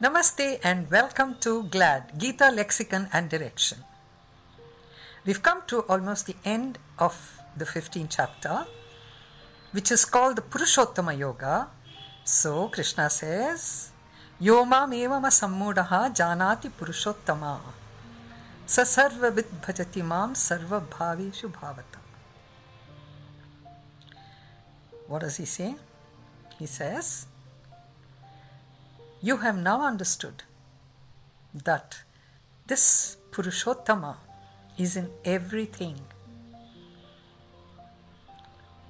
Namaste and welcome to GLAD, Gita Lexicon and Direction. We've come to almost the end of the 15th chapter, which is called the Purushottama Yoga. So Krishna says, Yomam evama sammudaha janati purushottama sa sarva bhajati mam sarva bhavishu bhavata. What does he say? He says, You have now understood that this Purushottama is in everything.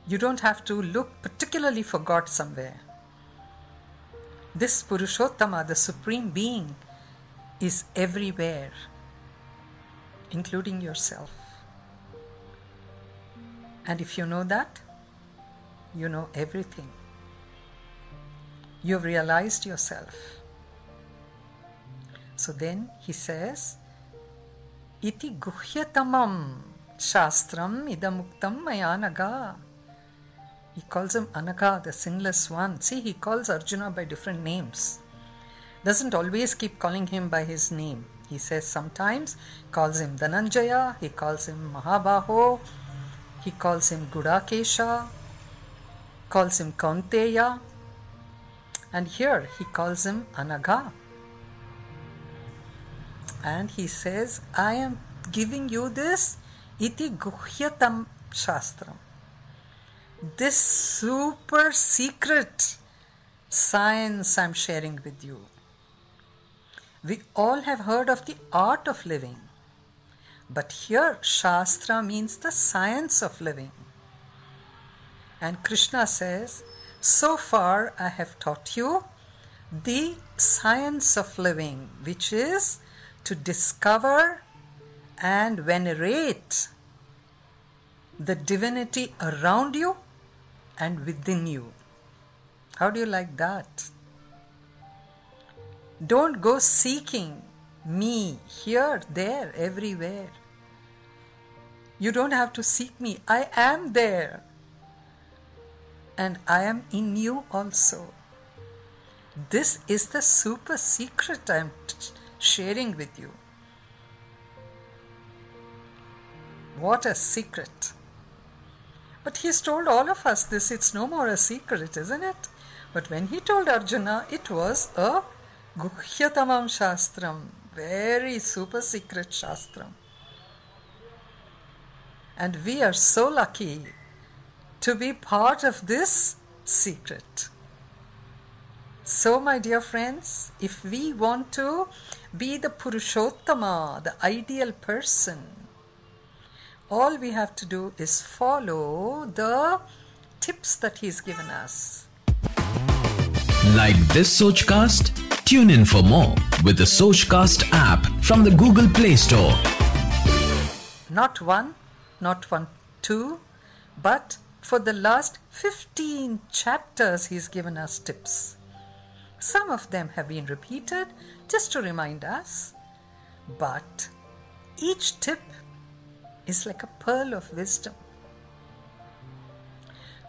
You don't have to look particularly for God somewhere. This Purushottama, the Supreme Being, is everywhere, including yourself. And if you know that, you know everything. You've realized yourself. So then he says, Iti guhyatamam shastram idamuktam mayanaga. He calls him Anaga, the sinless one. See, he calls Arjuna by different names. Doesn't always keep calling him by his name. He says sometimes calls him Dhananjaya, he calls him Mahabaho, he calls him Gudakesha, calls him Kaunteya, and here he calls him Anaga. And he says, I am giving you this iti guhyatam shastram. This super secret science I'm sharing with you. We all have heard of the art of living. But here, Shastra means the science of living. And Krishna says, So far I have taught you the science of living, which is to discover and venerate the divinity around you and within you. How do you like that? Don't go seeking me here, there, everywhere. You don't have to seek me. I am there. And I am in you also. This is the super secret I'm t- sharing with you. What a secret. But he's told all of us this, it's no more a secret, isn't it? But when he told Arjuna, it was a Guhyatamam Shastram, very super secret Shastram. And we are so lucky to be part of this secret. So, my dear friends, if we want to be the Purushottama, the ideal person, all we have to do is follow the tips that he's given us. Like this Sochcast? Tune in for more with the Sochcast app from the Google Play Store. Not one, not one, two, but for the last 15 chapters, he's given us tips. Some of them have been repeated just to remind us, but each tip is like a pearl of wisdom.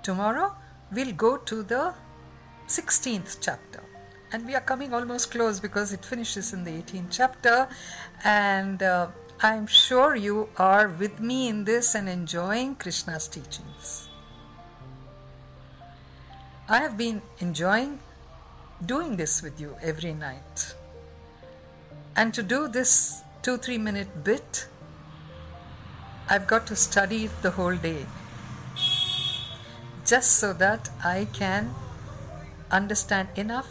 Tomorrow, we'll go to the 16th chapter. And we are coming almost close because it finishes in the 18th chapter. And uh, I'm sure you are with me in this and enjoying Krishna's teachings. I have been enjoying doing this with you every night. And to do this two, three minute bit, I've got to study it the whole day just so that I can understand enough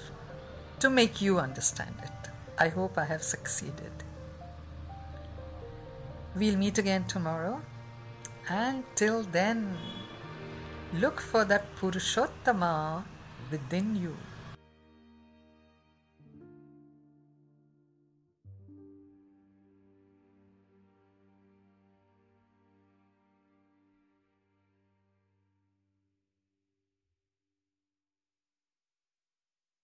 to make you understand it. I hope I have succeeded. We'll meet again tomorrow. And till then, look for that Purushottama within you.